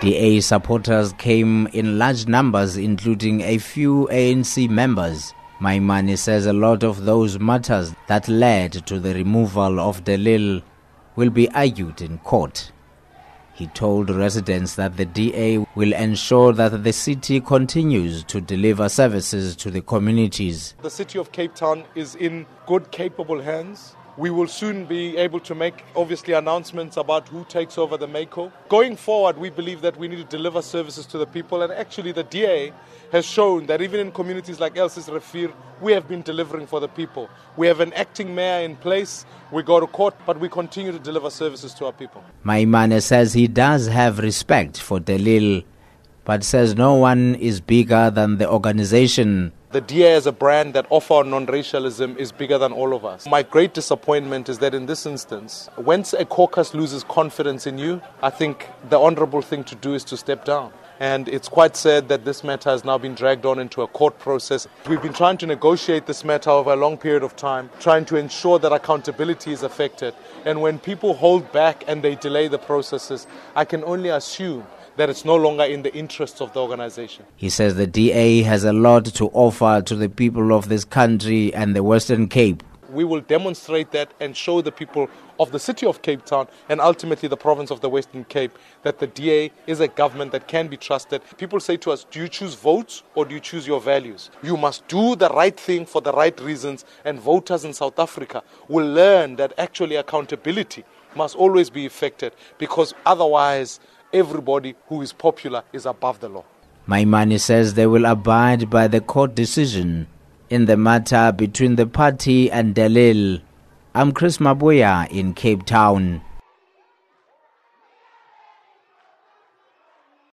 DA supporters came in large numbers, including a few ANC members. Maimane says a lot of those matters that led to the removal of De Lille will be argued in court. He told residents that the DA will ensure that the city continues to deliver services to the communities. The city of Cape Town is in good, capable hands. We will soon be able to make, obviously, announcements about who takes over the MayCo. Going forward, we believe that we need to deliver services to the people, and actually, the DA has shown that even in communities like Elsies River, we have been delivering for the people. We have an acting mayor in place, we go to court, but we continue to deliver services to our people. Maimane says he does have respect for De Lille, but says no one is bigger than the organization the DA as a brand that offer non-racialism is bigger than all of us. My great disappointment is that in this instance, once a caucus loses confidence in you, I think the honorable thing to do is to step down. And it's quite sad that this matter has now been dragged on into a court process. We've been trying to negotiate this matter over a long period of time, trying to ensure that accountability is affected. And when people hold back and they delay the processes, I can only assume that it's no longer in the interests of the organization. He says the DA has a lot to offer to the people of this country and the Western Cape. We will demonstrate that and show the people of the city of Cape Town and ultimately the province of the Western Cape that the DA is a government that can be trusted. People say to us, Do you choose votes or do you choose your values? You must do the right thing for the right reasons, and voters in South Africa will learn that actually accountability must always be effected because otherwise everybody who is popular is above the law. Maimane says they will abide by the court decision in the matter between the party and De Lille. I'm Chris Mabuya in Cape Town.